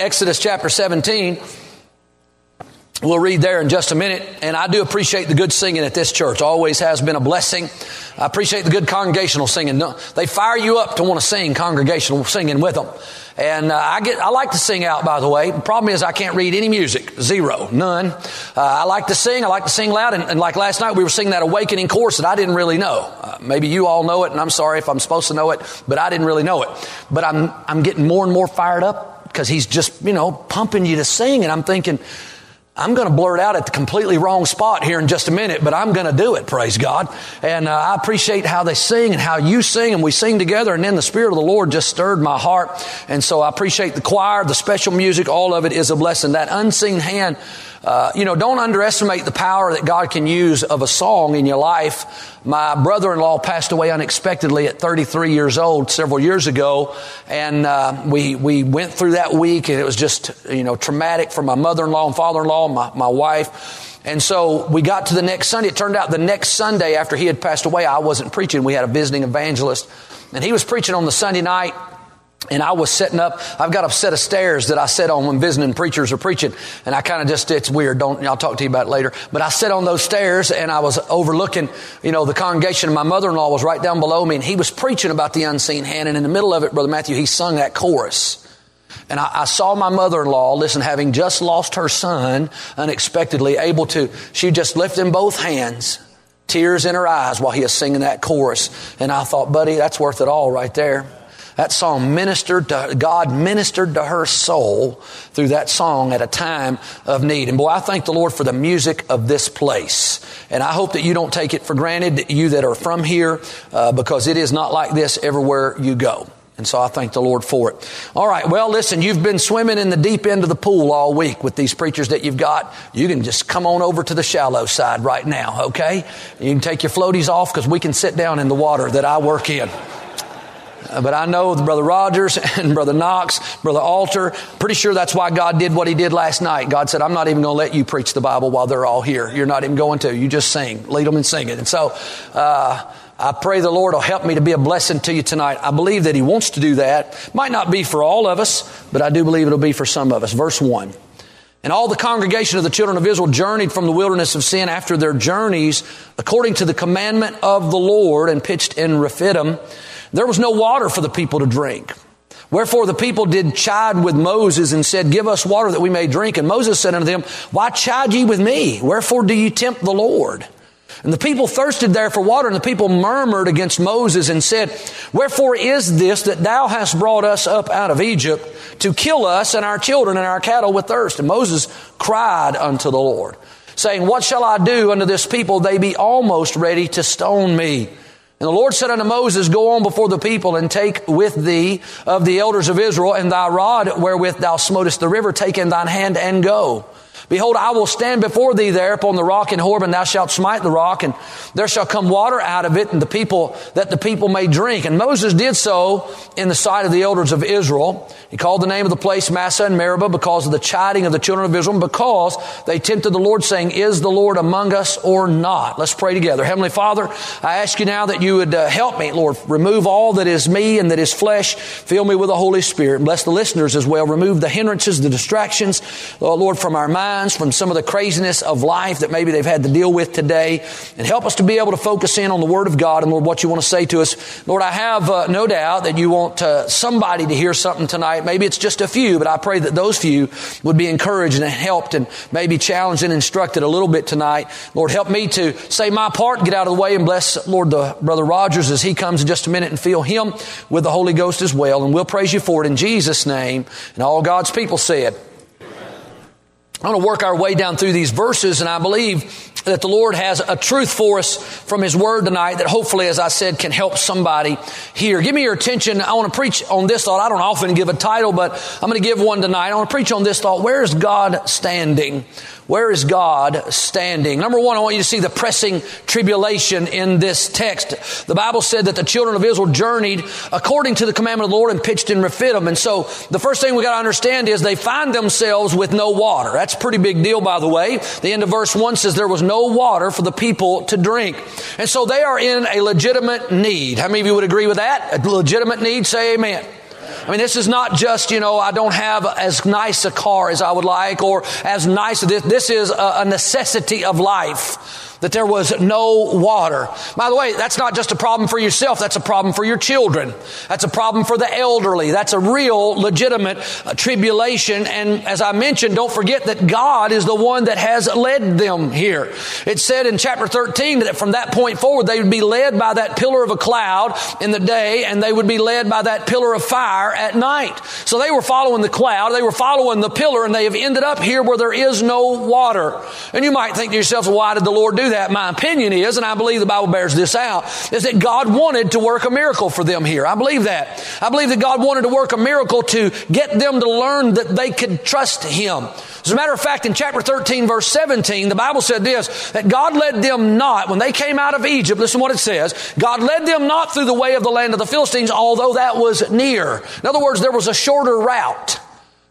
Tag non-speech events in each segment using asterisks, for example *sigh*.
Exodus chapter 17. We'll read there in just a minute. And I do appreciate the good singing at this church. Always has been a blessing. I appreciate the good congregational singing. They fire you up to want to sing congregational singing with them. And uh, I get, I like to sing out, by the way. The problem is I can't read any music. Zero. None. Uh, I like to sing. I like to sing loud. And, and, like last night, we were singing that awakening chorus that I didn't really know. Uh, maybe you all know it, and I'm sorry if I'm supposed to know it, but I didn't really know it. But I'm, I'm getting more and more fired up because he's just, you know, pumping you to sing. And I'm thinking, I'm going to blurt out at the completely wrong spot here in just a minute, but I'm going to do it, praise God. And uh, I appreciate how they sing and how you sing, and we sing together, and then the Spirit of the Lord just stirred my heart. And so I appreciate the choir, the special music, all of it is a blessing. That unseen hand uh, you know, don't underestimate the power that God can use of a song in your life. My brother-in-law passed away unexpectedly at 33 years old several years ago, and uh, we we went through that week, and it was just you know traumatic for my mother-in-law and father-in-law, my my wife. And so we got to the next Sunday. It turned out the next Sunday after he had passed away, I wasn't preaching. We had a visiting evangelist, and he was preaching on the Sunday night. And I was setting up, I've got a set of stairs that I sit on when visiting preachers are preaching. And I kind of just, it's weird. Don't, I'll talk to you about it later. But I sat on those stairs and I was overlooking, you know, the congregation. And my mother-in-law was right down below me and he was preaching about the unseen hand. And in the middle of it, Brother Matthew, he sung that chorus. And I, I, saw my mother-in-law, listen, having just lost her son unexpectedly, able to, she just lifted both hands, tears in her eyes while he was singing that chorus. And I thought, buddy, that's worth it all right there. That song ministered to, God ministered to her soul through that song at a time of need. And boy, I thank the Lord for the music of this place. And I hope that you don't take it for granted, you that are from here, uh, because it is not like this everywhere you go. And so I thank the Lord for it. All right. Well, listen, you've been swimming in the deep end of the pool all week with these preachers that you've got. You can just come on over to the shallow side right now, okay? You can take your floaties off because we can sit down in the water that I work in. But I know Brother Rogers *laughs* and Brother Knox, Brother Alter, pretty sure that's why God did what He did last night. God said, I'm not even going to let you preach the Bible while they're all here. You're not even going to. You just sing. Lead them and sing it. And so, uh, I pray the Lord will help me to be a blessing to you tonight. I believe that He wants to do that. Might not be for all of us, but I do believe it'll be for some of us. Verse 1. And all the congregation of the children of Israel journeyed from the wilderness of sin after their journeys according to the commandment of the Lord and pitched in Rephidim. There was no water for the people to drink. Wherefore the people did chide with Moses and said, Give us water that we may drink. And Moses said unto them, Why chide ye with me? Wherefore do ye tempt the Lord? And the people thirsted there for water, and the people murmured against Moses and said, Wherefore is this that thou hast brought us up out of Egypt to kill us and our children and our cattle with thirst? And Moses cried unto the Lord, saying, What shall I do unto this people? They be almost ready to stone me. And the Lord said unto Moses, Go on before the people and take with thee of the elders of Israel and thy rod wherewith thou smotest the river, take in thine hand and go. Behold, I will stand before thee there upon the rock in Horeb, and thou shalt smite the rock, and there shall come water out of it, and the people, that the people may drink. And Moses did so in the sight of the elders of Israel. He called the name of the place Massah and Meribah because of the chiding of the children of Israel, because they tempted the Lord, saying, Is the Lord among us or not? Let's pray together. Heavenly Father, I ask you now that you would uh, help me, Lord. Remove all that is me and that is flesh. Fill me with the Holy Spirit. Bless the listeners as well. Remove the hindrances, the distractions, uh, Lord, from our minds minds from some of the craziness of life that maybe they've had to deal with today and help us to be able to focus in on the Word of God and Lord, what you want to say to us. Lord, I have uh, no doubt that you want uh, somebody to hear something tonight. Maybe it's just a few, but I pray that those few would be encouraged and helped and maybe challenged and instructed a little bit tonight. Lord, help me to say my part, get out of the way and bless, Lord, the brother Rogers as he comes in just a minute and fill him with the Holy Ghost as well. And we'll praise you for it in Jesus' name. And all God's people said, I want to work our way down through these verses, and I believe that the Lord has a truth for us from His Word tonight that hopefully, as I said, can help somebody here. Give me your attention. I want to preach on this thought. I don't often give a title, but I'm going to give one tonight. I want to preach on this thought. Where is God standing? Where is God standing? Number one, I want you to see the pressing tribulation in this text. The Bible said that the children of Israel journeyed according to the commandment of the Lord and pitched in Rephidim. And so the first thing we got to understand is they find themselves with no water. That's a pretty big deal, by the way. The end of verse one says there was no water for the people to drink. And so they are in a legitimate need. How many of you would agree with that? A legitimate need? Say amen. I mean, this is not just, you know, I don't have as nice a car as I would like or as nice this. This is a necessity of life that there was no water. By the way, that's not just a problem for yourself, that's a problem for your children. That's a problem for the elderly. That's a real legitimate uh, tribulation. And as I mentioned, don't forget that God is the one that has led them here. It said in chapter 13 that from that point forward, they would be led by that pillar of a cloud in the day and they would be led by that pillar of fire at night. So they were following the cloud, they were following the pillar, and they have ended up here where there is no water. And you might think to yourself, why did the Lord do that. My opinion is, and I believe the Bible bears this out, is that God wanted to work a miracle for them here. I believe that. I believe that God wanted to work a miracle to get them to learn that they could trust Him. As a matter of fact, in chapter 13, verse 17, the Bible said this, that God led them not, when they came out of Egypt, listen what it says, God led them not through the way of the land of the Philistines, although that was near. In other words, there was a shorter route.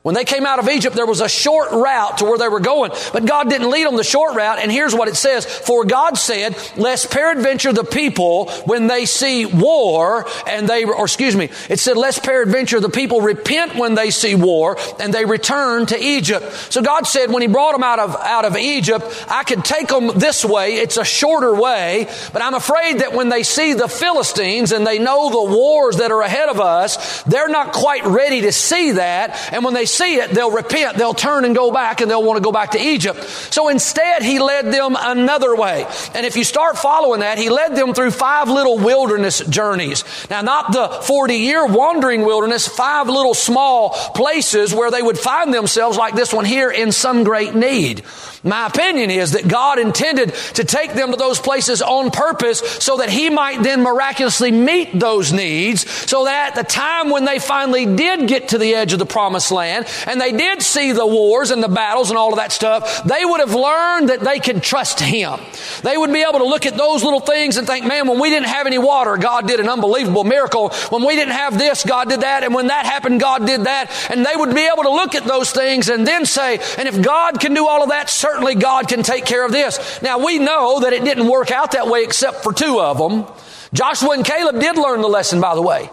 When they came out of Egypt, there was a short route to where they were going, but God didn't lead them the short route. And here's what it says. For God said, lest peradventure the people, when they see war and they, or excuse me, it said, lest peradventure the people repent when they see war and they return to Egypt. So God said, when He brought them out of, out of Egypt, I could take them this way. It's a shorter way, but I'm afraid that when they see the Philistines and they know the wars that are ahead of us, they're not quite ready to see that. And when they see it, they'll repent, they'll turn and go back, and they'll want to go back to Egypt. So instead, he led them another way. And if you start following that, he led them through five little wilderness journeys. Now, not the 40 year wandering wilderness, five little small places where they would find themselves like this one here in some great need. My opinion is that God intended to take them to those places on purpose so that He might then miraculously meet those needs so that at the time when they finally did get to the edge of the promised land and they did see the wars and the battles and all of that stuff, they would have learned that they could trust Him. They would be able to look at those little things and think, man, when we didn't have any water, God did an unbelievable miracle. When we didn't have this, God did that. And when that happened, God did that. And they would be able to look at those things and then say, and if God can do all of that, certainly God can take care of this. Now we know that it didn't work out that way except for two of them. Joshua and Caleb did learn the lesson, by the way.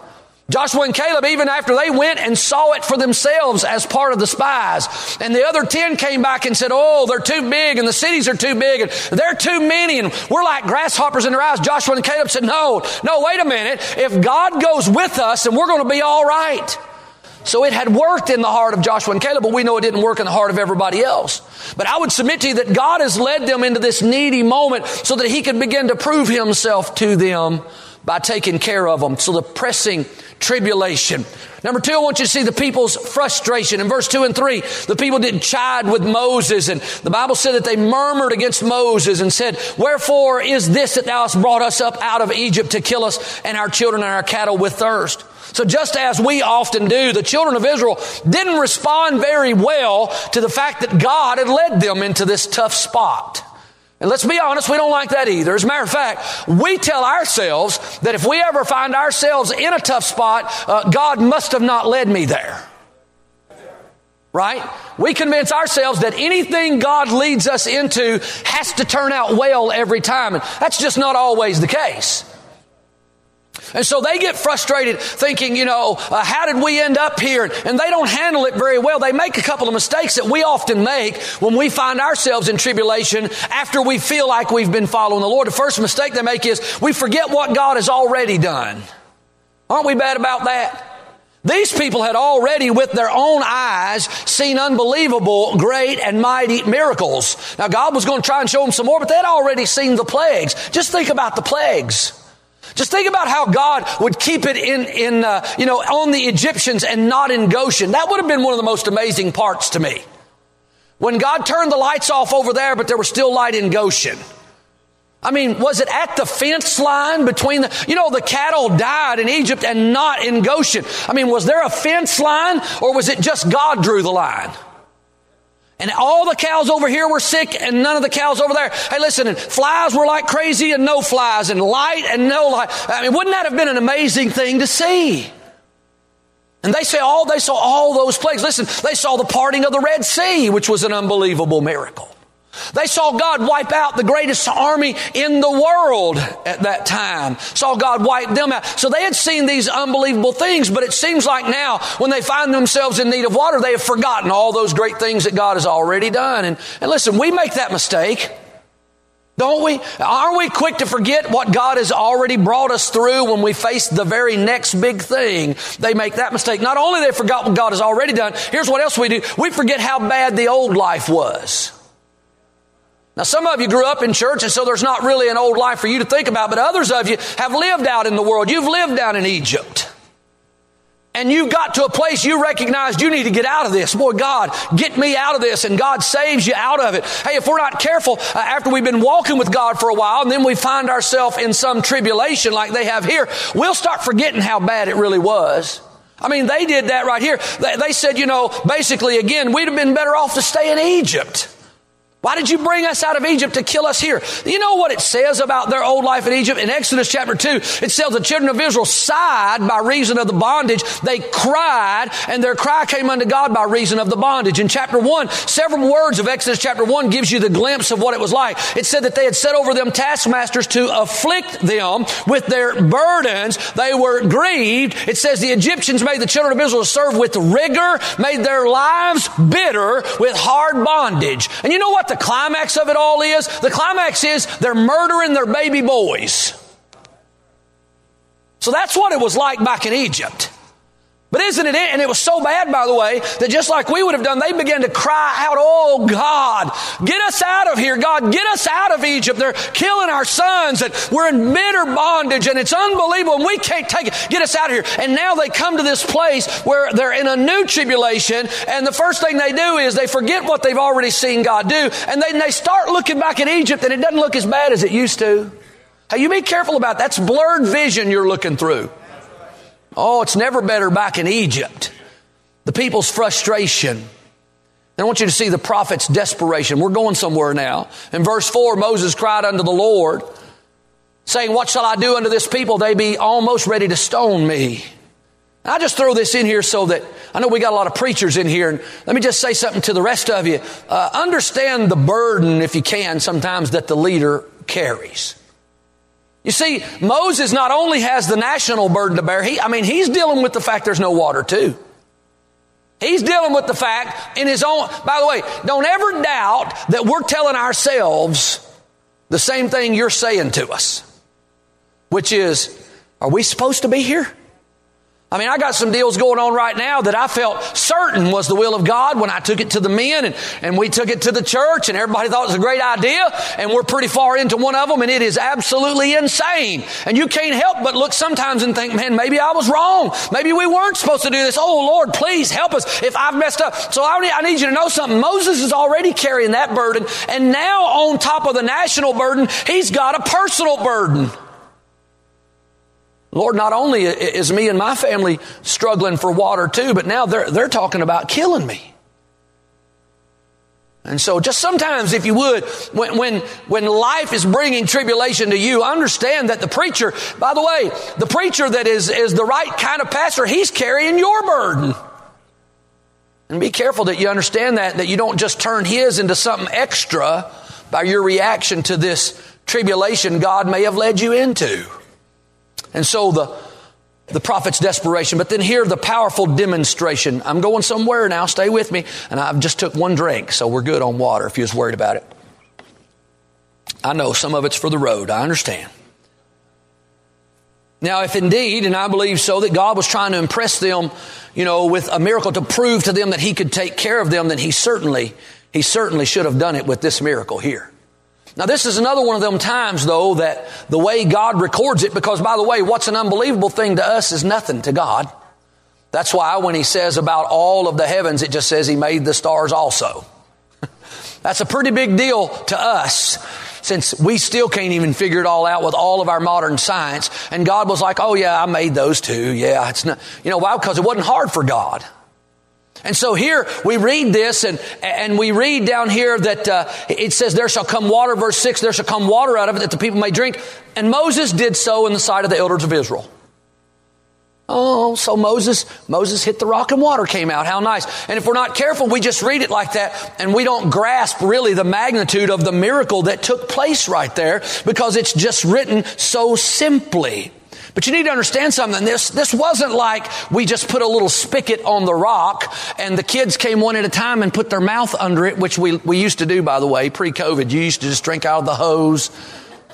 Joshua and Caleb, even after they went and saw it for themselves as part of the spies, and the other ten came back and said, Oh, they're too big, and the cities are too big, and they're too many, and we're like grasshoppers in their eyes. Joshua and Caleb said, No, no, wait a minute. If God goes with us, and we're going to be all right. So it had worked in the heart of Joshua and Caleb, but we know it didn't work in the heart of everybody else. But I would submit to you that God has led them into this needy moment so that He could begin to prove Himself to them by taking care of them. So the pressing tribulation. Number two, I want you to see the people's frustration. In verse two and three, the people did chide with Moses and the Bible said that they murmured against Moses and said, wherefore is this that thou hast brought us up out of Egypt to kill us and our children and our cattle with thirst? So just as we often do, the children of Israel didn't respond very well to the fact that God had led them into this tough spot. And let's be honest, we don't like that either. As a matter of fact, we tell ourselves that if we ever find ourselves in a tough spot, uh, God must have not led me there. Right? We convince ourselves that anything God leads us into has to turn out well every time. And that's just not always the case. And so they get frustrated thinking, you know, uh, how did we end up here? And they don't handle it very well. They make a couple of mistakes that we often make when we find ourselves in tribulation after we feel like we've been following the Lord. The first mistake they make is we forget what God has already done. Aren't we bad about that? These people had already, with their own eyes, seen unbelievable, great, and mighty miracles. Now, God was going to try and show them some more, but they'd already seen the plagues. Just think about the plagues. Just think about how God would keep it in, in uh, you know, on the Egyptians and not in Goshen. That would have been one of the most amazing parts to me. When God turned the lights off over there, but there was still light in Goshen. I mean, was it at the fence line between the, you know, the cattle died in Egypt and not in Goshen? I mean, was there a fence line or was it just God drew the line? And all the cows over here were sick and none of the cows over there. Hey, listen, and flies were like crazy and no flies and light and no light. I mean, wouldn't that have been an amazing thing to see? And they say all, they saw all those plagues. Listen, they saw the parting of the Red Sea, which was an unbelievable miracle. They saw God wipe out the greatest army in the world at that time. Saw God wipe them out. So they had seen these unbelievable things, but it seems like now when they find themselves in need of water, they have forgotten all those great things that God has already done. And, and listen, we make that mistake. Don't we? Aren't we quick to forget what God has already brought us through when we face the very next big thing? They make that mistake. Not only they forgot what God has already done, here's what else we do. We forget how bad the old life was. Now, some of you grew up in church, and so there's not really an old life for you to think about, but others of you have lived out in the world. You've lived down in Egypt. And you got to a place you recognized you need to get out of this. Boy, God, get me out of this. And God saves you out of it. Hey, if we're not careful, uh, after we've been walking with God for a while, and then we find ourselves in some tribulation like they have here, we'll start forgetting how bad it really was. I mean, they did that right here. They, they said, you know, basically, again, we'd have been better off to stay in Egypt. Why did you bring us out of Egypt to kill us here? You know what it says about their old life in Egypt? In Exodus chapter 2, it says the children of Israel sighed by reason of the bondage. They cried, and their cry came unto God by reason of the bondage. In chapter 1, several words of Exodus chapter 1 gives you the glimpse of what it was like. It said that they had set over them taskmasters to afflict them with their burdens. They were grieved. It says the Egyptians made the children of Israel serve with rigor, made their lives bitter with hard bondage. And you know what the the climax of it all is? The climax is they're murdering their baby boys. So that's what it was like back in Egypt. But isn't it? And it was so bad, by the way, that just like we would have done, they began to cry out, Oh God, get us out of here. God, get us out of Egypt. They're killing our sons and we're in bitter bondage and it's unbelievable and we can't take it. Get us out of here. And now they come to this place where they're in a new tribulation and the first thing they do is they forget what they've already seen God do and then they start looking back at Egypt and it doesn't look as bad as it used to. Hey, you be careful about that. That's blurred vision you're looking through. Oh, it's never better back in Egypt. The people's frustration. I want you to see the prophet's desperation. We're going somewhere now. In verse 4, Moses cried unto the Lord, saying, What shall I do unto this people? They be almost ready to stone me. I just throw this in here so that I know we got a lot of preachers in here. And let me just say something to the rest of you. Uh, understand the burden, if you can, sometimes that the leader carries. You see, Moses not only has the national burden to bear, he, I mean, he's dealing with the fact there's no water too. He's dealing with the fact in his own, by the way, don't ever doubt that we're telling ourselves the same thing you're saying to us, which is, are we supposed to be here? I mean, I got some deals going on right now that I felt certain was the will of God when I took it to the men and, and we took it to the church and everybody thought it was a great idea and we're pretty far into one of them and it is absolutely insane. And you can't help but look sometimes and think, man, maybe I was wrong. Maybe we weren't supposed to do this. Oh Lord, please help us if I've messed up. So I, need, I need you to know something. Moses is already carrying that burden and now on top of the national burden, he's got a personal burden. Lord, not only is me and my family struggling for water too, but now they're, they're talking about killing me. And so just sometimes, if you would, when, when, when life is bringing tribulation to you, understand that the preacher, by the way, the preacher that is, is the right kind of pastor, he's carrying your burden. And be careful that you understand that, that you don't just turn his into something extra by your reaction to this tribulation God may have led you into. And so the, the prophet's desperation, but then here the powerful demonstration. I'm going somewhere now, stay with me. And I've just took one drink, so we're good on water if you was worried about it. I know some of it's for the road, I understand. Now, if indeed, and I believe so, that God was trying to impress them, you know, with a miracle to prove to them that He could take care of them, then He certainly, He certainly should have done it with this miracle here. Now, this is another one of them times, though, that the way God records it, because by the way, what's an unbelievable thing to us is nothing to God. That's why when He says about all of the heavens, it just says He made the stars also. *laughs* That's a pretty big deal to us since we still can't even figure it all out with all of our modern science. And God was like, oh yeah, I made those too. Yeah, it's not, you know why? Because it wasn't hard for God. And so here we read this and, and we read down here that uh, it says, there shall come water, verse 6, there shall come water out of it that the people may drink. And Moses did so in the sight of the elders of Israel. Oh, so Moses, Moses hit the rock and water came out. How nice. And if we're not careful, we just read it like that and we don't grasp really the magnitude of the miracle that took place right there because it's just written so simply. But you need to understand something. This, this wasn't like we just put a little spigot on the rock and the kids came one at a time and put their mouth under it, which we, we used to do, by the way, pre-COVID. You used to just drink out of the hose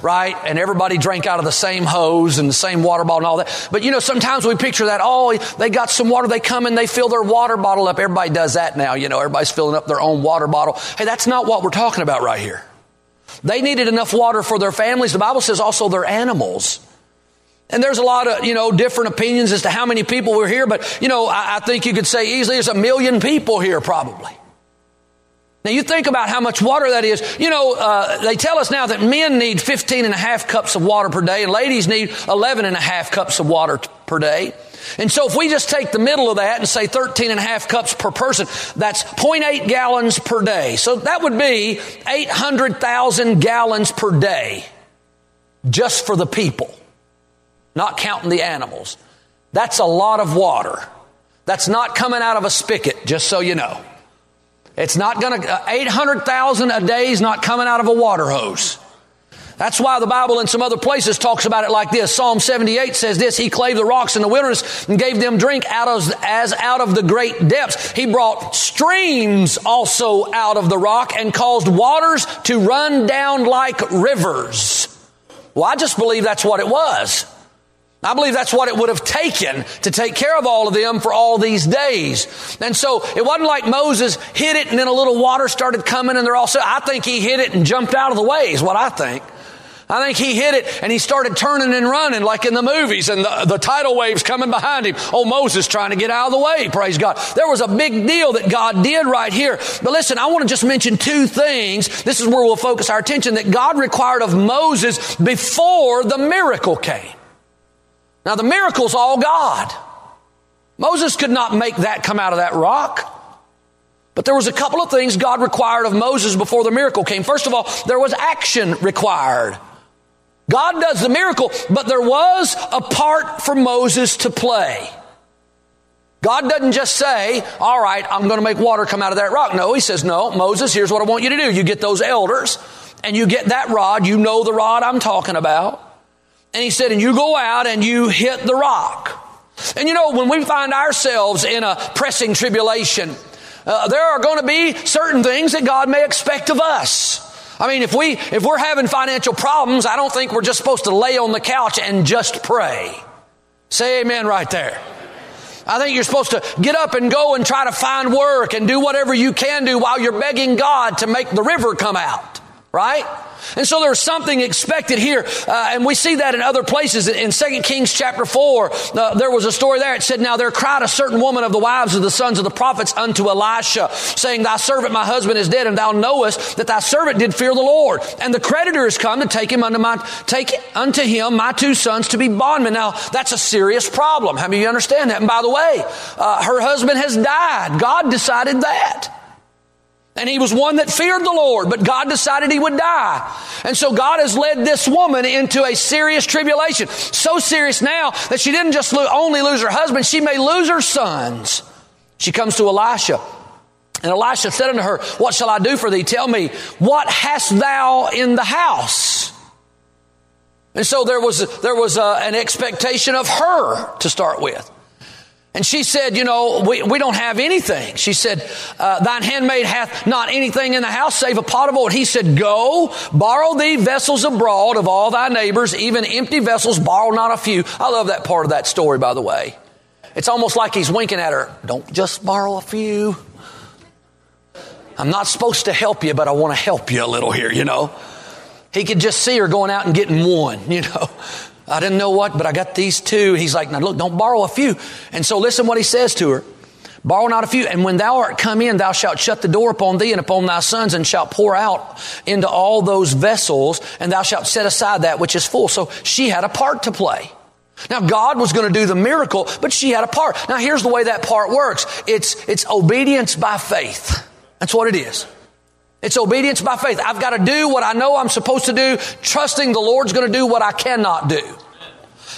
right? And everybody drank out of the same hose and the same water bottle and all that. But you know, sometimes we picture that, oh, they got some water, they come and they fill their water bottle up. Everybody does that now, you know, everybody's filling up their own water bottle. Hey, that's not what we're talking about right here. They needed enough water for their families. The Bible says also their animals. And there's a lot of, you know, different opinions as to how many people were here, but, you know, I, I think you could say easily there's a million people here probably. Now you think about how much water that is. You know, uh, they tell us now that men need 15 and a half cups of water per day and ladies need 11 and a half cups of water t- per day. And so if we just take the middle of that and say 13 and a half cups per person, that's 0.8 gallons per day. So that would be 800,000 gallons per day just for the people, not counting the animals. That's a lot of water. That's not coming out of a spigot, just so you know. It's not going to, uh, 800,000 a day is not coming out of a water hose. That's why the Bible in some other places talks about it like this. Psalm 78 says this, He clave the rocks in the wilderness and gave them drink out of, as out of the great depths. He brought streams also out of the rock and caused waters to run down like rivers. Well, I just believe that's what it was. I believe that's what it would have taken to take care of all of them for all these days. And so it wasn't like Moses hit it and then a little water started coming and they're all set. I think he hit it and jumped out of the way is what I think. I think he hit it and he started turning and running like in the movies and the, the tidal waves coming behind him. Oh, Moses trying to get out of the way. Praise God. There was a big deal that God did right here. But listen, I want to just mention two things. This is where we'll focus our attention that God required of Moses before the miracle came. Now the miracle's all God. Moses could not make that come out of that rock. But there was a couple of things God required of Moses before the miracle came. First of all, there was action required. God does the miracle, but there was a part for Moses to play. God doesn't just say, all right, I'm going to make water come out of that rock. No, he says, no, Moses, here's what I want you to do. You get those elders and you get that rod. You know the rod I'm talking about. And he said, and you go out and you hit the rock. And you know, when we find ourselves in a pressing tribulation, uh, there are going to be certain things that God may expect of us. I mean, if we, if we're having financial problems, I don't think we're just supposed to lay on the couch and just pray. Say amen right there. I think you're supposed to get up and go and try to find work and do whatever you can do while you're begging God to make the river come out. Right? And so there's something expected here. Uh, and we see that in other places. In 2 Kings chapter 4, uh, there was a story there. It said, Now there cried a certain woman of the wives of the sons of the prophets unto Elisha, saying, Thy servant, my husband, is dead, and thou knowest that thy servant did fear the Lord. And the creditor is come to take him unto my, take unto him my two sons to be bondmen. Now, that's a serious problem. How many of you understand that? And by the way, uh, her husband has died. God decided that. And he was one that feared the Lord, but God decided he would die. And so God has led this woman into a serious tribulation. So serious now that she didn't just lo- only lose her husband, she may lose her sons. She comes to Elisha. And Elisha said unto her, What shall I do for thee? Tell me, what hast thou in the house? And so there was, there was a, uh, an expectation of her to start with. And she said, you know, we, we don't have anything. She said, uh, thine handmaid hath not anything in the house save a pot of oil. He said, go, borrow thee vessels abroad of all thy neighbors, even empty vessels, borrow not a few. I love that part of that story, by the way. It's almost like he's winking at her. Don't just borrow a few. I'm not supposed to help you, but I want to help you a little here, you know. He could just see her going out and getting one, *laughs* you know. I didn't know what, but I got these two. He's like, now look, don't borrow a few. And so listen what he says to her. Borrow not a few. And when thou art come in, thou shalt shut the door upon thee and upon thy sons and shalt pour out into all those vessels and thou shalt set aside that which is full. So she had a part to play. Now God was going to do the miracle, but she had a part. Now here's the way that part works. It's, it's obedience by faith. That's what it is. It's obedience by faith. I've got to do what I know I'm supposed to do, trusting the Lord's going to do what I cannot do.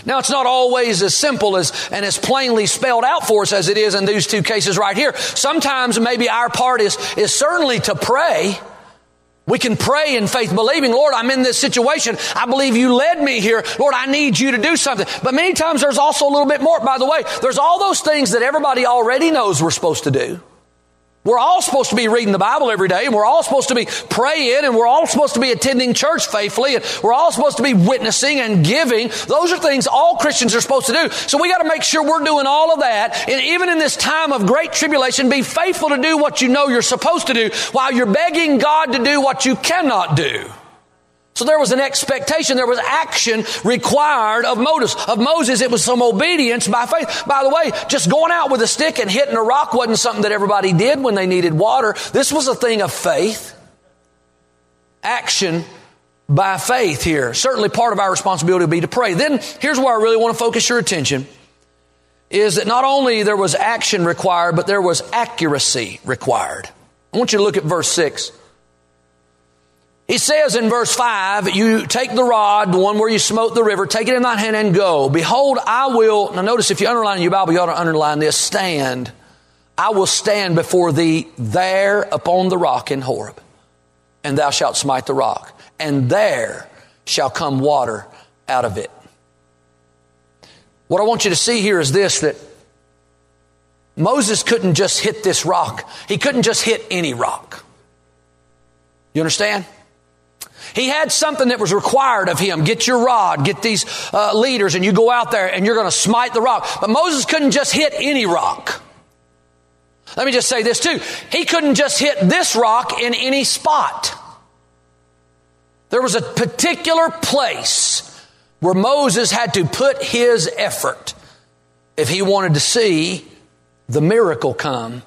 Now, it's not always as simple as and as plainly spelled out for us as it is in these two cases right here. Sometimes maybe our part is, is certainly to pray. We can pray in faith believing, Lord, I'm in this situation. I believe you led me here. Lord, I need you to do something. But many times there's also a little bit more. By the way, there's all those things that everybody already knows we're supposed to do. We're all supposed to be reading the Bible every day, and we're all supposed to be praying, and we're all supposed to be attending church faithfully, and we're all supposed to be witnessing and giving. Those are things all Christians are supposed to do. So we got to make sure we're doing all of that, and even in this time of great tribulation, be faithful to do what you know you're supposed to do while you're begging God to do what you cannot do. So there was an expectation, there was action required of Moses. Of Moses, it was some obedience by faith. By the way, just going out with a stick and hitting a rock wasn't something that everybody did when they needed water. This was a thing of faith. Action by faith here. Certainly part of our responsibility will be to pray. Then here's where I really want to focus your attention is that not only there was action required, but there was accuracy required. I want you to look at verse 6. He says in verse 5, you take the rod, the one where you smote the river, take it in thy hand and go. Behold, I will, now notice if you underline in your Bible, you ought to underline this, stand. I will stand before thee there upon the rock in Horeb, and thou shalt smite the rock, and there shall come water out of it. What I want you to see here is this, that Moses couldn't just hit this rock. He couldn't just hit any rock. You understand? He had something that was required of him. Get your rod, get these uh, leaders, and you go out there and you're going to smite the rock. But Moses couldn't just hit any rock. Let me just say this too. He couldn't just hit this rock in any spot. There was a particular place where Moses had to put his effort if he wanted to see the miracle come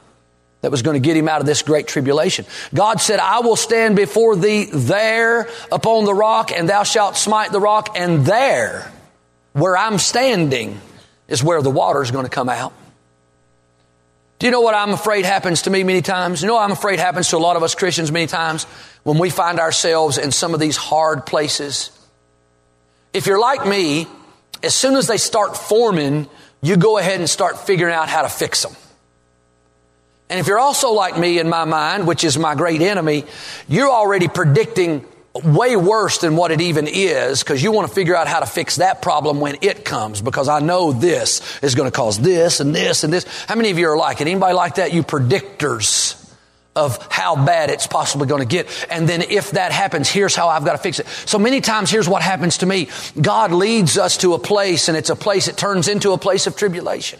that was going to get him out of this great tribulation. God said, I will stand before thee there upon the rock, and thou shalt smite the rock, and there, where I'm standing, is where the water is going to come out. Do you know what I'm afraid happens to me many times? You know I'm afraid happens to a lot of us Christians many times when we find ourselves in some of these hard places? If you're like me, as soon as they start forming, you go ahead and start figuring out how to fix them. And if you're also like me in my mind, which is my great enemy, you're already predicting way worse than what it even is because you want to figure out how to fix that problem when it comes because I know this is going to cause this and this and this. How many of you are like it? Anybody like that? You predictors of how bad it's possibly going to get. And then if that happens, here's how I've got to fix it. So many times, here's what happens to me. God leads us to a place and it's a place that turns into a place of tribulation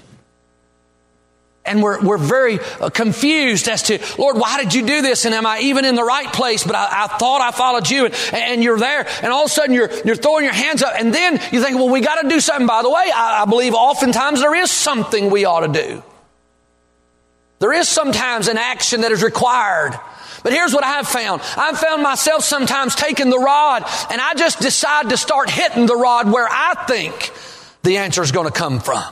and we're, we're very uh, confused as to, Lord, why did you do this? And am I even in the right place? But I, I thought I followed you and, and, you're there. And all of a sudden you're, you're throwing your hands up. And then you think, well, we got to do something. By the way, I, I believe oftentimes there is something we ought to do. There is sometimes an action that is required. But here's what I've found. I've found myself sometimes taking the rod and I just decide to start hitting the rod where I think the answer is going to come from.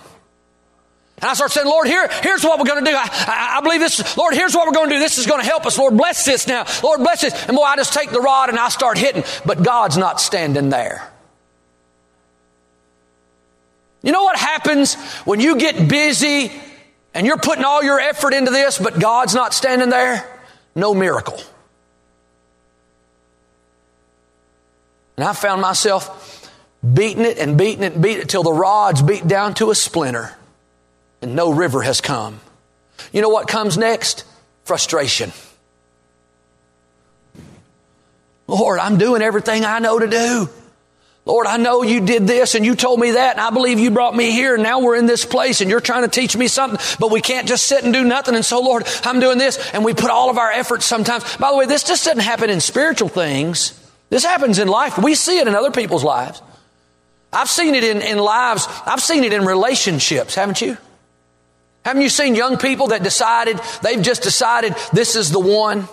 And I start saying, Lord, here, here's what we're going to do. I, I, I, believe this. Lord, here's what we're going to do. This is going to help us. Lord, bless this now. Lord, bless this. And boy, I just take the rod and I start hitting, but God's not standing there. You know what happens when you get busy and you're putting all your effort into this, but God's not standing there? No miracle. And I found myself beating it and beating it and beating it till the rod's beat down to a splinter and no river has come. You know what comes next? Frustration. Lord, I'm doing everything I know to do. Lord, I know you did this and you told me that and I believe you brought me here and now we're in this place and you're trying to teach me something, but we can't just sit and do nothing. And so, Lord, I'm doing this and we put all of our efforts sometimes. By the way, this just doesn't happen in spiritual things. This happens in life. We see it in other people's lives. I've seen it in, in lives. I've seen it in relationships, haven't you? Haven't you seen young people that decided, they've just decided this is the one?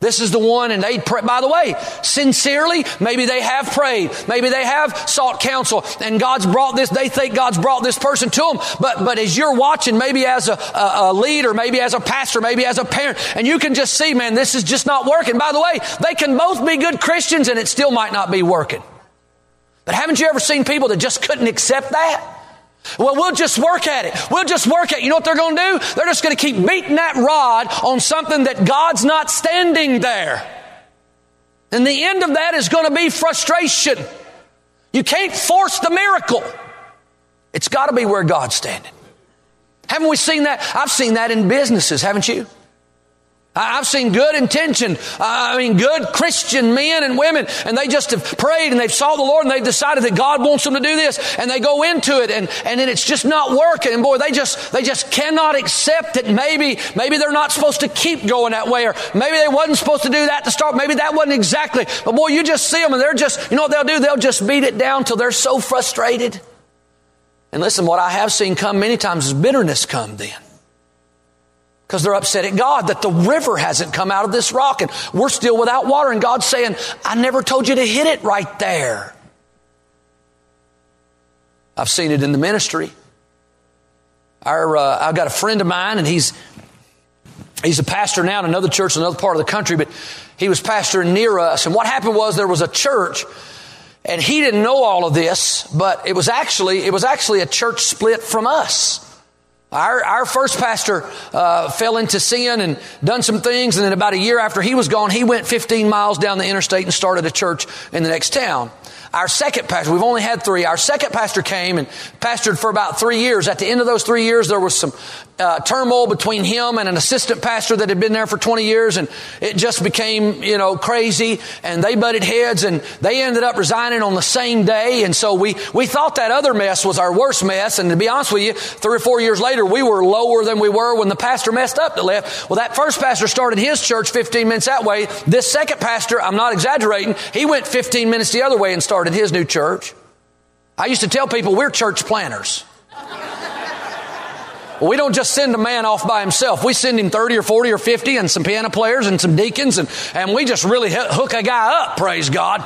This is the one, and they pray. By the way, sincerely, maybe they have prayed, maybe they have sought counsel, and God's brought this. They think God's brought this person to them. But but as you're watching, maybe as a, a, a leader, maybe as a pastor, maybe as a parent, and you can just see, man, this is just not working. By the way, they can both be good Christians, and it still might not be working. But haven't you ever seen people that just couldn't accept that? Well, we'll just work at it. We'll just work at it. You know what they're going to do? They're just going to keep beating that rod on something that God's not standing there. And the end of that is going to be frustration. You can't force the miracle. It's got to be where God's standing. Haven't we seen that? I've seen that in businesses, haven't you? I've seen good intention, I mean, good Christian men and women, and they just have prayed and they've saw the Lord and they've decided that God wants them to do this, and they go into it, and, and then it's just not working. And boy, they just, they just cannot accept that maybe, maybe they're not supposed to keep going that way, or maybe they wasn't supposed to do that to start. Maybe that wasn't exactly. But boy, you just see them and they're just, you know what they'll do? They'll just beat it down till they're so frustrated. And listen, what I have seen come many times is bitterness come then because they're upset at God that the river hasn't come out of this rock and we're still without water. And God's saying, I never told you to hit it right there. I've seen it in the ministry. Our, uh, I've got a friend of mine, and he's he's a pastor now in another church in another part of the country, but he was pastoring near us. And what happened was there was a church, and he didn't know all of this, but it was actually it was actually a church split from us. Our, our first pastor uh, fell into sin and done some things, and then about a year after he was gone, he went 15 miles down the interstate and started a church in the next town. Our second pastor, we've only had three. Our second pastor came and pastored for about three years. At the end of those three years, there was some uh, turmoil between him and an assistant pastor that had been there for 20 years, and it just became, you know, crazy. And they butted heads, and they ended up resigning on the same day. And so we we thought that other mess was our worst mess. And to be honest with you, three or four years later, we were lower than we were when the pastor messed up that left. Well, that first pastor started his church 15 minutes that way. This second pastor, I'm not exaggerating, he went 15 minutes the other way and started his new church. I used to tell people we're church planners. We don't just send a man off by himself. We send him 30 or 40 or 50 and some piano players and some deacons and, and we just really hook a guy up, praise God.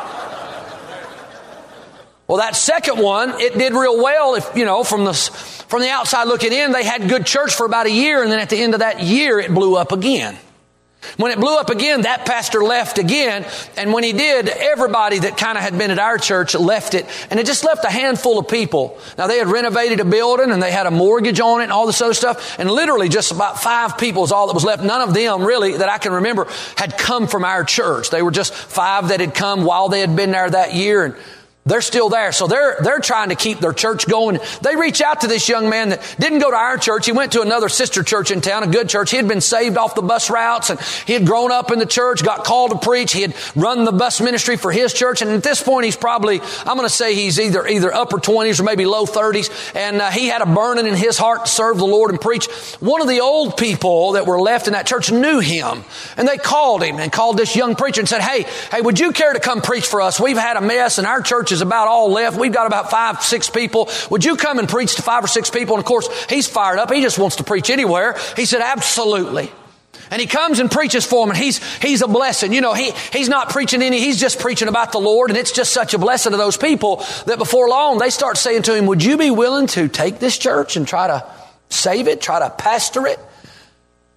Well, that second one, it did real well if, you know, from the, from the outside looking in, they had good church for about a year and then at the end of that year, it blew up again. When it blew up again, that pastor left again. And when he did, everybody that kind of had been at our church left it. And it just left a handful of people. Now they had renovated a building and they had a mortgage on it and all this other stuff. And literally just about five people is all that was left. None of them really that I can remember had come from our church. They were just five that had come while they had been there that year. And they're still there. So they're, they're trying to keep their church going. They reach out to this young man that didn't go to our church. He went to another sister church in town, a good church. He had been saved off the bus routes and he had grown up in the church, got called to preach. He had run the bus ministry for his church. And at this point, he's probably, I'm going to say he's either, either upper 20s or maybe low 30s. And uh, he had a burning in his heart to serve the Lord and preach. One of the old people that were left in that church knew him and they called him and called this young preacher and said, Hey, hey, would you care to come preach for us? We've had a mess and our church is about all left. We've got about five, six people. Would you come and preach to five or six people? And of course, he's fired up. He just wants to preach anywhere. He said, absolutely. And he comes and preaches for them and he's, he's a blessing. You know, he, he's not preaching any, he's just preaching about the Lord and it's just such a blessing to those people that before long they start saying to him, would you be willing to take this church and try to save it, try to pastor it?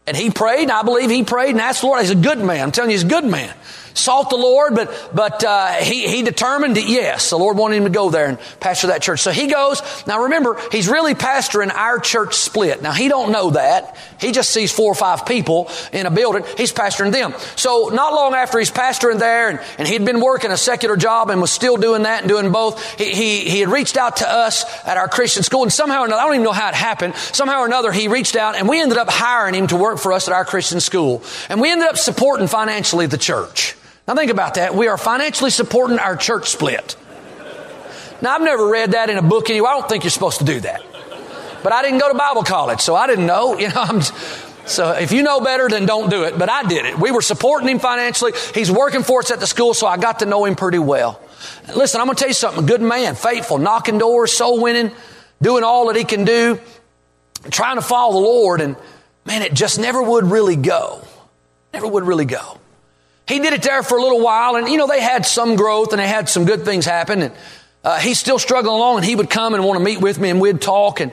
And he prayed, and I believe he prayed and asked the Lord. He's a good man. I'm telling you, he's a good man sought the Lord, but, but, uh, he, he determined that yes, the Lord wanted him to go there and pastor that church. So he goes. Now remember, he's really pastoring our church split. Now he don't know that. He just sees four or five people in a building. He's pastoring them. So not long after he's pastoring there and, and he'd been working a secular job and was still doing that and doing both, he, he, he had reached out to us at our Christian school and somehow or another, I don't even know how it happened, somehow or another he reached out and we ended up hiring him to work for us at our Christian school. And we ended up supporting financially the church. Now think about that. We are financially supporting our church split. Now I've never read that in a book anyway. I don't think you're supposed to do that. But I didn't go to Bible college, so I didn't know. *laughs* You know, I'm, so if you know better, then don't do it. But I did it. We were supporting him financially. He's working for us at the school, so I got to know him pretty well. Listen, I'm going to tell you something. A good man, faithful, knocking doors, soul winning, doing all that he can do, trying to follow the Lord. And man, it just never would really go. Never would really go. He did it there for a little while, and you know, they had some growth and they had some good things happen. And uh, he's still struggling along, and he would come and want to meet with me, and we'd talk. And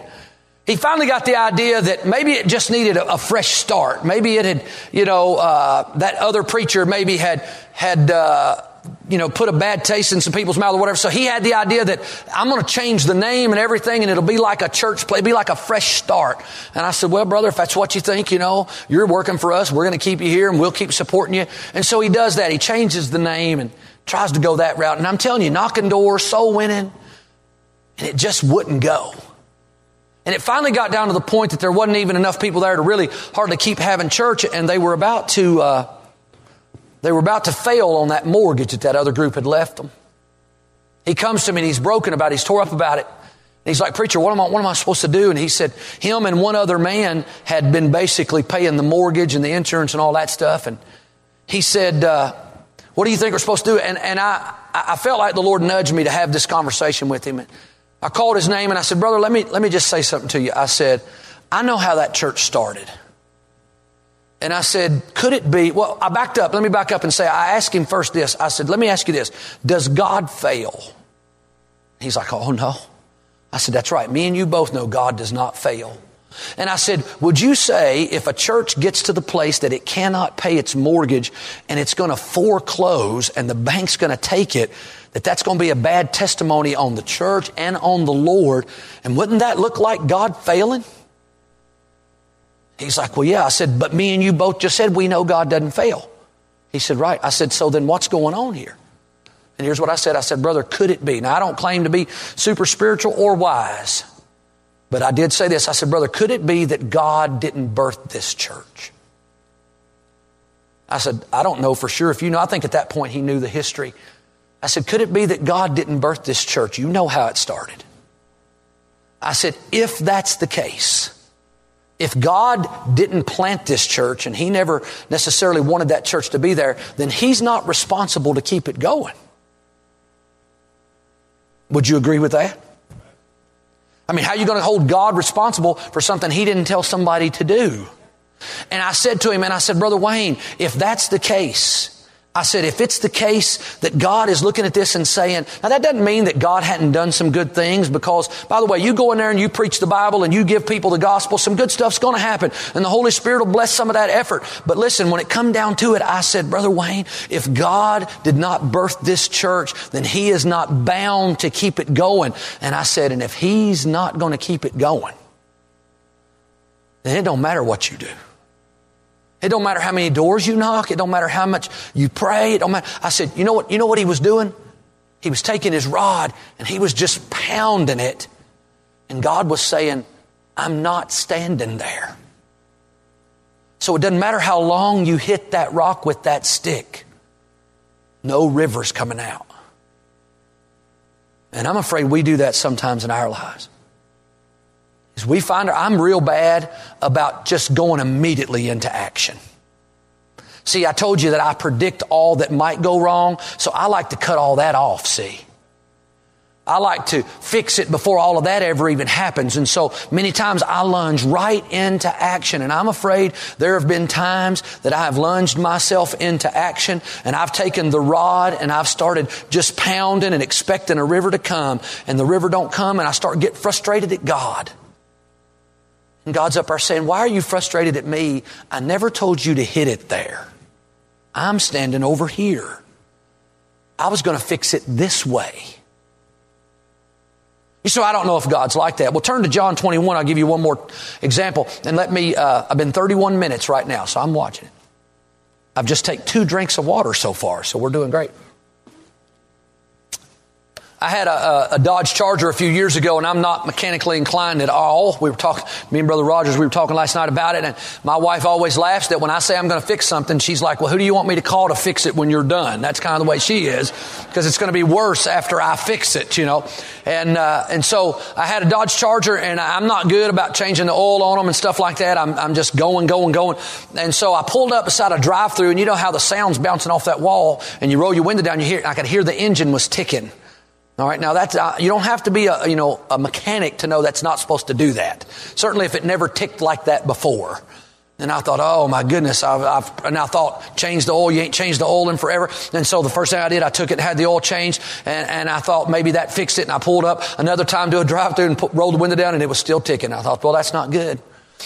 he finally got the idea that maybe it just needed a, a fresh start. Maybe it had, you know, uh, that other preacher maybe had had uh, you know, put a bad taste in some people's mouth or whatever. So he had the idea that I'm going to change the name and everything and it'll be like a church play, be like a fresh start. And I said, well, brother, if that's what you think, you know, you're working for us. We're going to keep you here and we'll keep supporting you. And so he does that. He changes the name and tries to go that route. And I'm telling you, knocking doors, soul winning, and it just wouldn't go. And it finally got down to the point that there wasn't even enough people there to really hardly keep having church and they were about to, uh, they were about to fail on that mortgage that that other group had left them. He comes to me and he's broken about it. He's tore up about it. And he's like, preacher, what am I, what am I supposed to do? And he said, him and one other man had been basically paying the mortgage and the insurance and all that stuff. And he said, uh, what do you think we're supposed to do? And, and I, I felt like the Lord nudged me to have this conversation with him. I called his name and I said, brother, let me, let me just say something to you. I said, I know how that church started. And I said, could it be? Well, I backed up. Let me back up and say, I asked him first this. I said, let me ask you this. Does God fail? He's like, oh no. I said, that's right. Me and you both know God does not fail. And I said, would you say if a church gets to the place that it cannot pay its mortgage and it's going to foreclose and the bank's going to take it, that that's going to be a bad testimony on the church and on the Lord? And wouldn't that look like God failing? He's like, well, yeah. I said, but me and you both just said we know God doesn't fail. He said, right. I said, so then what's going on here? And here's what I said. I said, brother, could it be? Now, I don't claim to be super spiritual or wise, but I did say this. I said, brother, could it be that God didn't birth this church? I said, I don't know for sure if you know. I think at that point he knew the history. I said, could it be that God didn't birth this church? You know how it started. I said, if that's the case, if God didn't plant this church and He never necessarily wanted that church to be there, then He's not responsible to keep it going. Would you agree with that? I mean, how are you going to hold God responsible for something He didn't tell somebody to do? And I said to him, and I said, Brother Wayne, if that's the case, I said, if it's the case that God is looking at this and saying, now that doesn't mean that God hadn't done some good things because, by the way, you go in there and you preach the Bible and you give people the gospel, some good stuff's going to happen and the Holy Spirit will bless some of that effort. But listen, when it come down to it, I said, Brother Wayne, if God did not birth this church, then He is not bound to keep it going. And I said, and if He's not going to keep it going, then it don't matter what you do. It don't matter how many doors you knock. It don't matter how much you pray. It don't matter. I said, you know what, you know what he was doing? He was taking his rod and he was just pounding it. And God was saying, I'm not standing there. So it doesn't matter how long you hit that rock with that stick. No river's coming out. And I'm afraid we do that sometimes in our lives is we find I'm real bad about just going immediately into action. See, I told you that I predict all that might go wrong, so I like to cut all that off, see. I like to fix it before all of that ever even happens. And so many times I lunge right into action. And I'm afraid there have been times that I have lunged myself into action and I've taken the rod and I've started just pounding and expecting a river to come and the river don't come and I start getting frustrated at God. And God's up there saying, Why are you frustrated at me? I never told you to hit it there. I'm standing over here. I was going to fix it this way. You so I don't know if God's like that. Well, turn to John 21. I'll give you one more example. And let me, uh, I've been 31 minutes right now, so I'm watching it. I've just taken two drinks of water so far, so we're doing great. I had a, a, Dodge Charger a few years ago, and I'm not mechanically inclined at all. We were talking, me and Brother Rogers, we were talking last night about it, and my wife always laughs that when I say I'm going to fix something, she's like, "Well, who do you want me to call to fix it when you're done?" That's kind of the way she is, because it's going to be worse after I fix it, you know. And uh, and so I had a Dodge Charger, and I'm not good about changing the oil on them and stuff like that. I'm I'm just going, going, going, and so I pulled up beside a drive-through, and you know how the sound's bouncing off that wall, and you roll your window down, you hear, I could hear the engine was ticking. All right, now that's uh, you don't have to be a you know a mechanic to know that's not supposed to do that. Certainly, if it never ticked like that before. And I thought, oh my goodness, I've, I've, and I thought, change the oil, you ain't changed the oil in forever. And so the first thing I did, I took it had the oil changed, and, and I thought maybe that fixed it, and I pulled up another time to a drive through and put, rolled the window down, and it was still ticking. I thought, well, that's not good.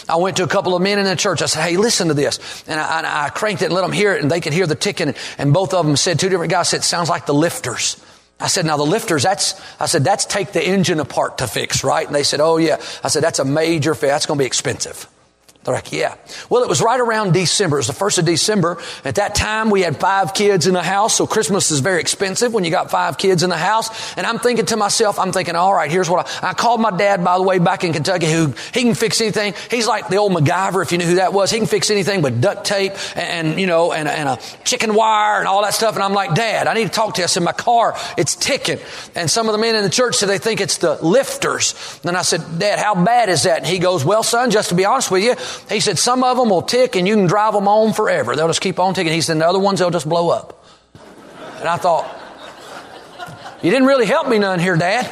I went to a couple of men in the church. I said, Hey, listen to this. And I, and I cranked it and let them hear it and they could hear the ticking. And both of them said, two different guys said, sounds like the lifters. I said, now the lifters, that's, I said, that's take the engine apart to fix, right? And they said, oh yeah. I said, that's a major fix. That's going to be expensive. They're like, yeah. Well, it was right around December. It was the first of December. At that time, we had five kids in the house, so Christmas is very expensive when you got five kids in the house. And I'm thinking to myself, I'm thinking, all right, here's what I, I called my dad, by the way, back in Kentucky, who he can fix anything. He's like the old MacGyver, if you knew who that was. He can fix anything but duct tape and, and you know, and, and a chicken wire and all that stuff. And I'm like, Dad, I need to talk to you. I said, my car, it's ticking. And some of the men in the church said they think it's the lifters. And I said, Dad, how bad is that? And he goes, well, son, just to be honest with you, he said, some of them will tick and you can drive them on forever. They'll just keep on ticking. He said, the other ones, they'll just blow up. And I thought, you didn't really help me none here, Dad.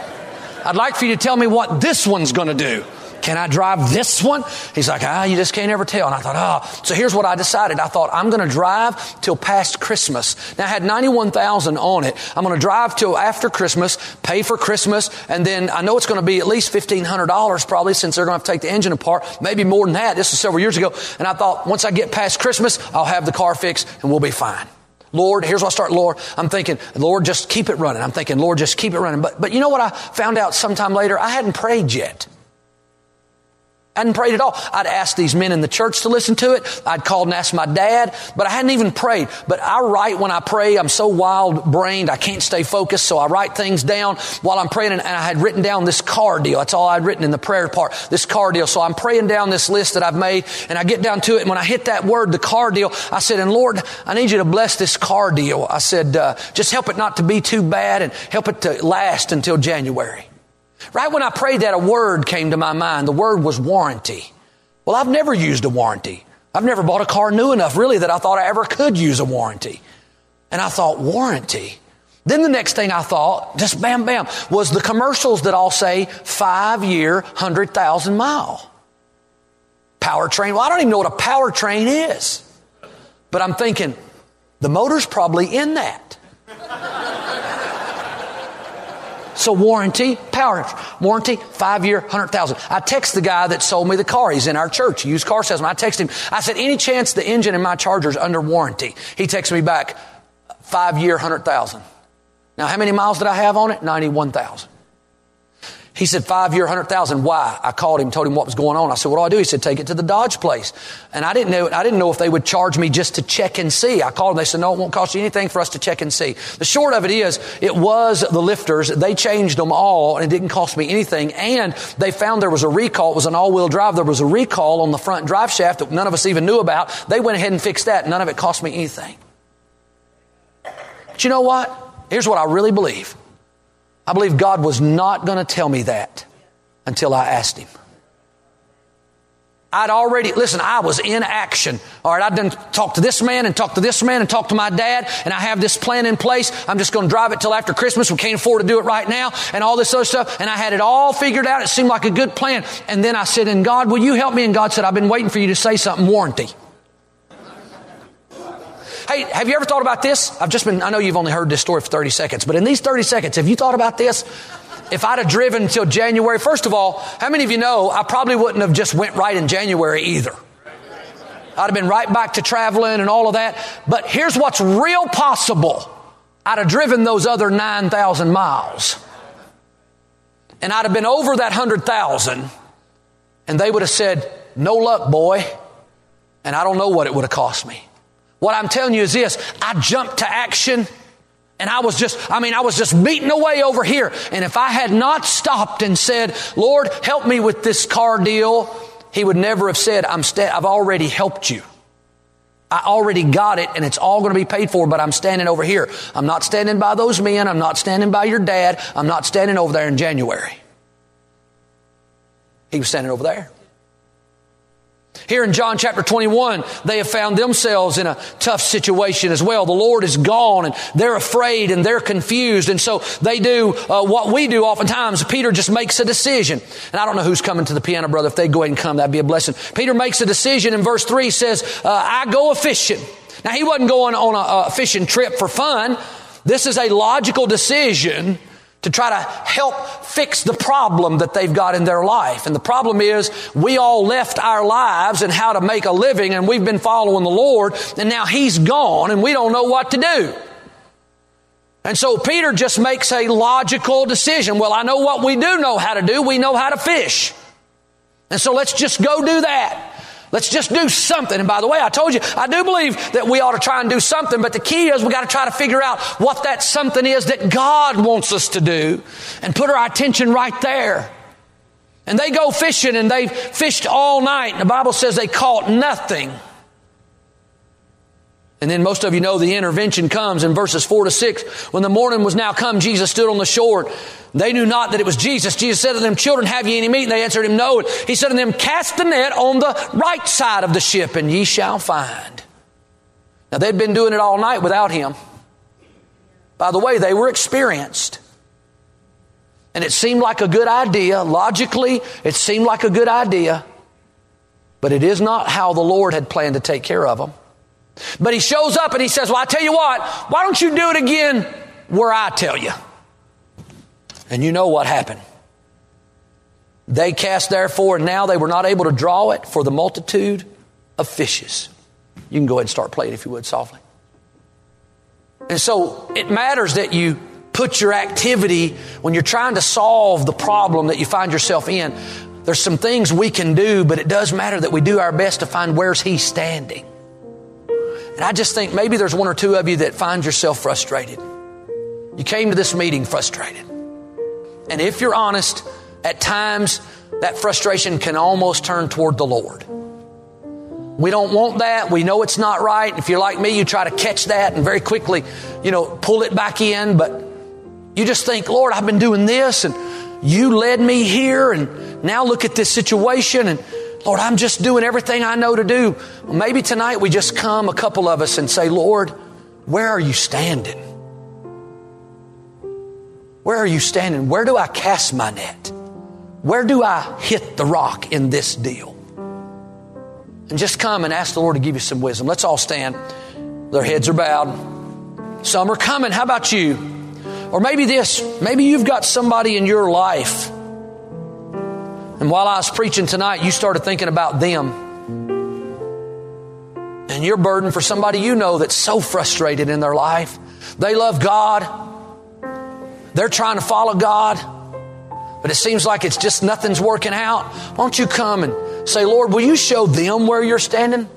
I'd like for you to tell me what this one's going to do. Can I drive this one? He's like, ah, you just can't ever tell. And I thought, ah. Oh. So here's what I decided. I thought, I'm going to drive till past Christmas. Now I had 91,000 on it. I'm going to drive till after Christmas, pay for Christmas, and then I know it's going to be at least $1,500 probably since they're going to have to take the engine apart. Maybe more than that. This was several years ago. And I thought, once I get past Christmas, I'll have the car fixed and we'll be fine. Lord, here's what I start, Lord. I'm thinking, Lord, just keep it running. I'm thinking, Lord, just keep it running. But, but you know what I found out sometime later? I hadn't prayed yet. I hadn't prayed at all. I'd asked these men in the church to listen to it. I'd called and asked my dad, but I hadn't even prayed. But I write when I pray. I'm so wild brained, I can't stay focused, so I write things down while I'm praying. And I had written down this car deal. That's all I'd written in the prayer part, this car deal. So I'm praying down this list that I've made, and I get down to it. And when I hit that word, the car deal, I said, and Lord, I need you to bless this car deal. I said, uh, just help it not to be too bad and help it to last until January. Right when I prayed that, a word came to my mind. The word was warranty. Well, I've never used a warranty. I've never bought a car new enough, really, that I thought I ever could use a warranty. And I thought, warranty? Then the next thing I thought, just bam, bam, was the commercials that all say five year, 100,000 mile. Powertrain. Well, I don't even know what a powertrain is. But I'm thinking, the motor's probably in that. So warranty, power warranty, five year, hundred thousand. I text the guy that sold me the car. He's in our church, used car salesman. I text him. I said, any chance the engine in my charger is under warranty? He texts me back, five year, hundred thousand. Now, how many miles did I have on it? Ninety-one thousand. He said, five year, hundred thousand. Why? I called him, told him what was going on. I said, what do I do? He said, take it to the Dodge place. And I didn't know, I didn't know if they would charge me just to check and see. I called them. They said, no, it won't cost you anything for us to check and see. The short of it is, it was the lifters. They changed them all and it didn't cost me anything. And they found there was a recall. It was an all wheel drive. There was a recall on the front drive shaft that none of us even knew about. They went ahead and fixed that. None of it cost me anything. But you know what? Here's what I really believe. I believe God was not going to tell me that until I asked Him. I'd already, listen, I was in action. All right, I'd done talked to this man and talked to this man and talked to my dad, and I have this plan in place. I'm just going to drive it till after Christmas. We can't afford to do it right now, and all this other stuff. And I had it all figured out. It seemed like a good plan. And then I said, And God, will you help me? And God said, I've been waiting for you to say something warranty. Hey, have you ever thought about this? I've just been, I know you've only heard this story for 30 seconds, but in these 30 seconds, have you thought about this? If I'd have driven until January, first of all, how many of you know I probably wouldn't have just went right in January either? I'd have been right back to traveling and all of that. But here's what's real possible. I'd have driven those other 9,000 miles. And I'd have been over that 100,000 and they would have said, no luck, boy. And I don't know what it would have cost me. What I'm telling you is this I jumped to action. And I was just, I mean, I was just beating away over here. And if I had not stopped and said, Lord, help me with this car deal, he would never have said, I'm I've already helped you. I already got it and it's all going to be paid for, but I'm standing over here. I'm not standing by those men. I'm not standing by your dad. I'm not standing over there in January. He was standing over there. Here in John chapter 21, they have found themselves in a tough situation as well. The Lord is gone and they're afraid and they're confused. And so they do uh, what we do oftentimes. Peter just makes a decision. And I don't know who's coming to the piano, brother. If they go ahead and come, that'd be a blessing. Peter makes a decision in verse 3 says, uh, I go a fishing. Now he wasn't going on a, a fishing trip for fun. This is a logical decision to try to help fix the problem that they've got in their life. And the problem is we all left our lives and how to make a living and we've been following the Lord and now He's gone and we don't know what to do. And so Peter just makes a logical decision. Well, I know what we do know how to do. We know how to fish. And so let's just go do that. Let's just do something. And by the way, I told you, I do believe that we ought to try and do something, but the key is we got to try to figure out what that something is that God wants us to do and put our attention right there. And they go fishing and they fished all night. And The Bible says they caught nothing. And then most of you know the intervention comes in verses 4 to 6. When the morning was now come, Jesus stood on the shore. They knew not that it was Jesus. Jesus said to them, Children, have ye any meat? And they answered him, No. He said to them, Cast the net on the right side of the ship, and ye shall find. Now they'd been doing it all night without him. By the way, they were experienced. And it seemed like a good idea. Logically, it seemed like a good idea. But it is not how the Lord had planned to take care of them. But he shows up and he says, Well, I tell you what, why don't you do it again where I tell you? And you know what happened. They cast therefore, and now they were not able to draw it for the multitude of fishes. You can go ahead and start playing if you would softly. And so it matters that you put your activity when you're trying to solve the problem that you find yourself in. There's some things we can do, but it does matter that we do our best to find where's he standing. And I just think maybe there's one or two of you that find yourself frustrated. You came to this meeting frustrated. And if you're honest, at times that frustration can almost turn toward the Lord. We don't want that. We know it's not right. If you're like me, you try to catch that and very quickly, you know, pull it back in. But you just think, Lord, I've been doing this and you led me here and now look at this situation and Lord, I'm just doing everything I know to do. Well, maybe tonight we just come, a couple of us, and say, Lord, where are you standing? Where are you standing? Where do I cast my net? Where do I hit the rock in this deal? And just come and ask the Lord to give you some wisdom. Let's all stand. Their heads are bowed. Some are coming. How about you? Or maybe this. Maybe you've got somebody in your life and while I was preaching tonight, you started thinking about them. And your burden for somebody you know that's so frustrated in their life. They love God. They're trying to follow God. But it seems like it's just nothing's working out. Why don't you come and say, Lord, will you show them where you're standing?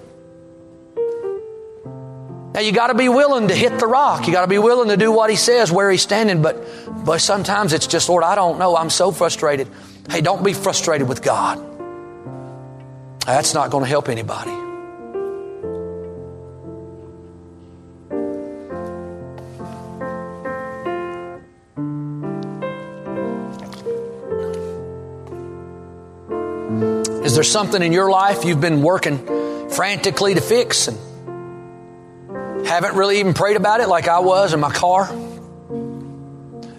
Now you got to be willing to hit the rock. You got to be willing to do what he says where he's standing. But, but sometimes it's just, Lord, I don't know. I'm so frustrated. Hey, don't be frustrated with God. That's not going to help anybody. Is there something in your life you've been working frantically to fix and haven't really even prayed about it like I was in my car?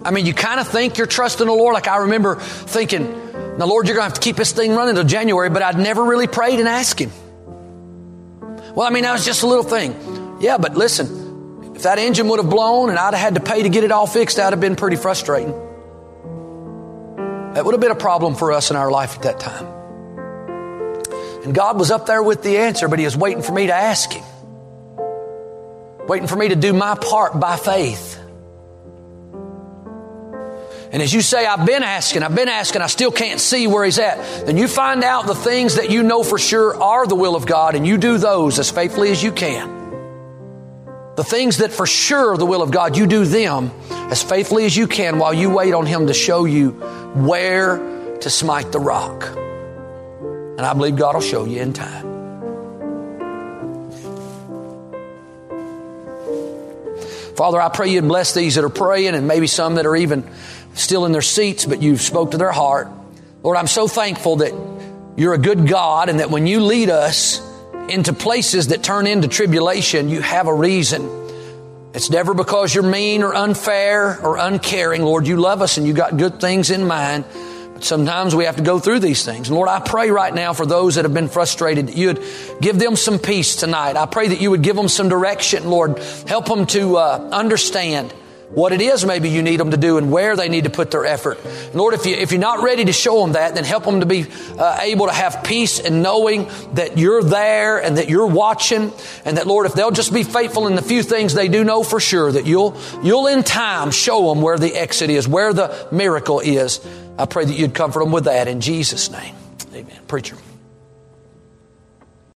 I mean, you kind of think you're trusting the Lord. Like I remember thinking, now, Lord, you're going to have to keep this thing running until January, but I'd never really prayed and asked Him. Well, I mean, that was just a little thing. Yeah, but listen, if that engine would have blown and I'd have had to pay to get it all fixed, that'd have been pretty frustrating. That would have been a problem for us in our life at that time. And God was up there with the answer, but He was waiting for me to ask Him, waiting for me to do my part by faith. And as you say, I've been asking, I've been asking, I still can't see where He's at, then you find out the things that you know for sure are the will of God and you do those as faithfully as you can. The things that for sure are the will of God, you do them as faithfully as you can while you wait on Him to show you where to smite the rock. And I believe God will show you in time. Father, I pray you'd bless these that are praying and maybe some that are even still in their seats, but you've spoke to their heart. Lord, I'm so thankful that you're a good God and that when you lead us into places that turn into tribulation, you have a reason. It's never because you're mean or unfair or uncaring. Lord, you love us and you got good things in mind. But sometimes we have to go through these things. Lord, I pray right now for those that have been frustrated that you'd give them some peace tonight. I pray that you would give them some direction, Lord. Help them to uh, understand what it is maybe you need them to do and where they need to put their effort. Lord, if, you, if you're not ready to show them that, then help them to be uh, able to have peace and knowing that you're there and that you're watching and that, Lord, if they'll just be faithful in the few things they do know for sure, that you'll, you'll in time show them where the exit is, where the miracle is. I pray that you'd comfort them with that in Jesus' name. Amen. Preacher.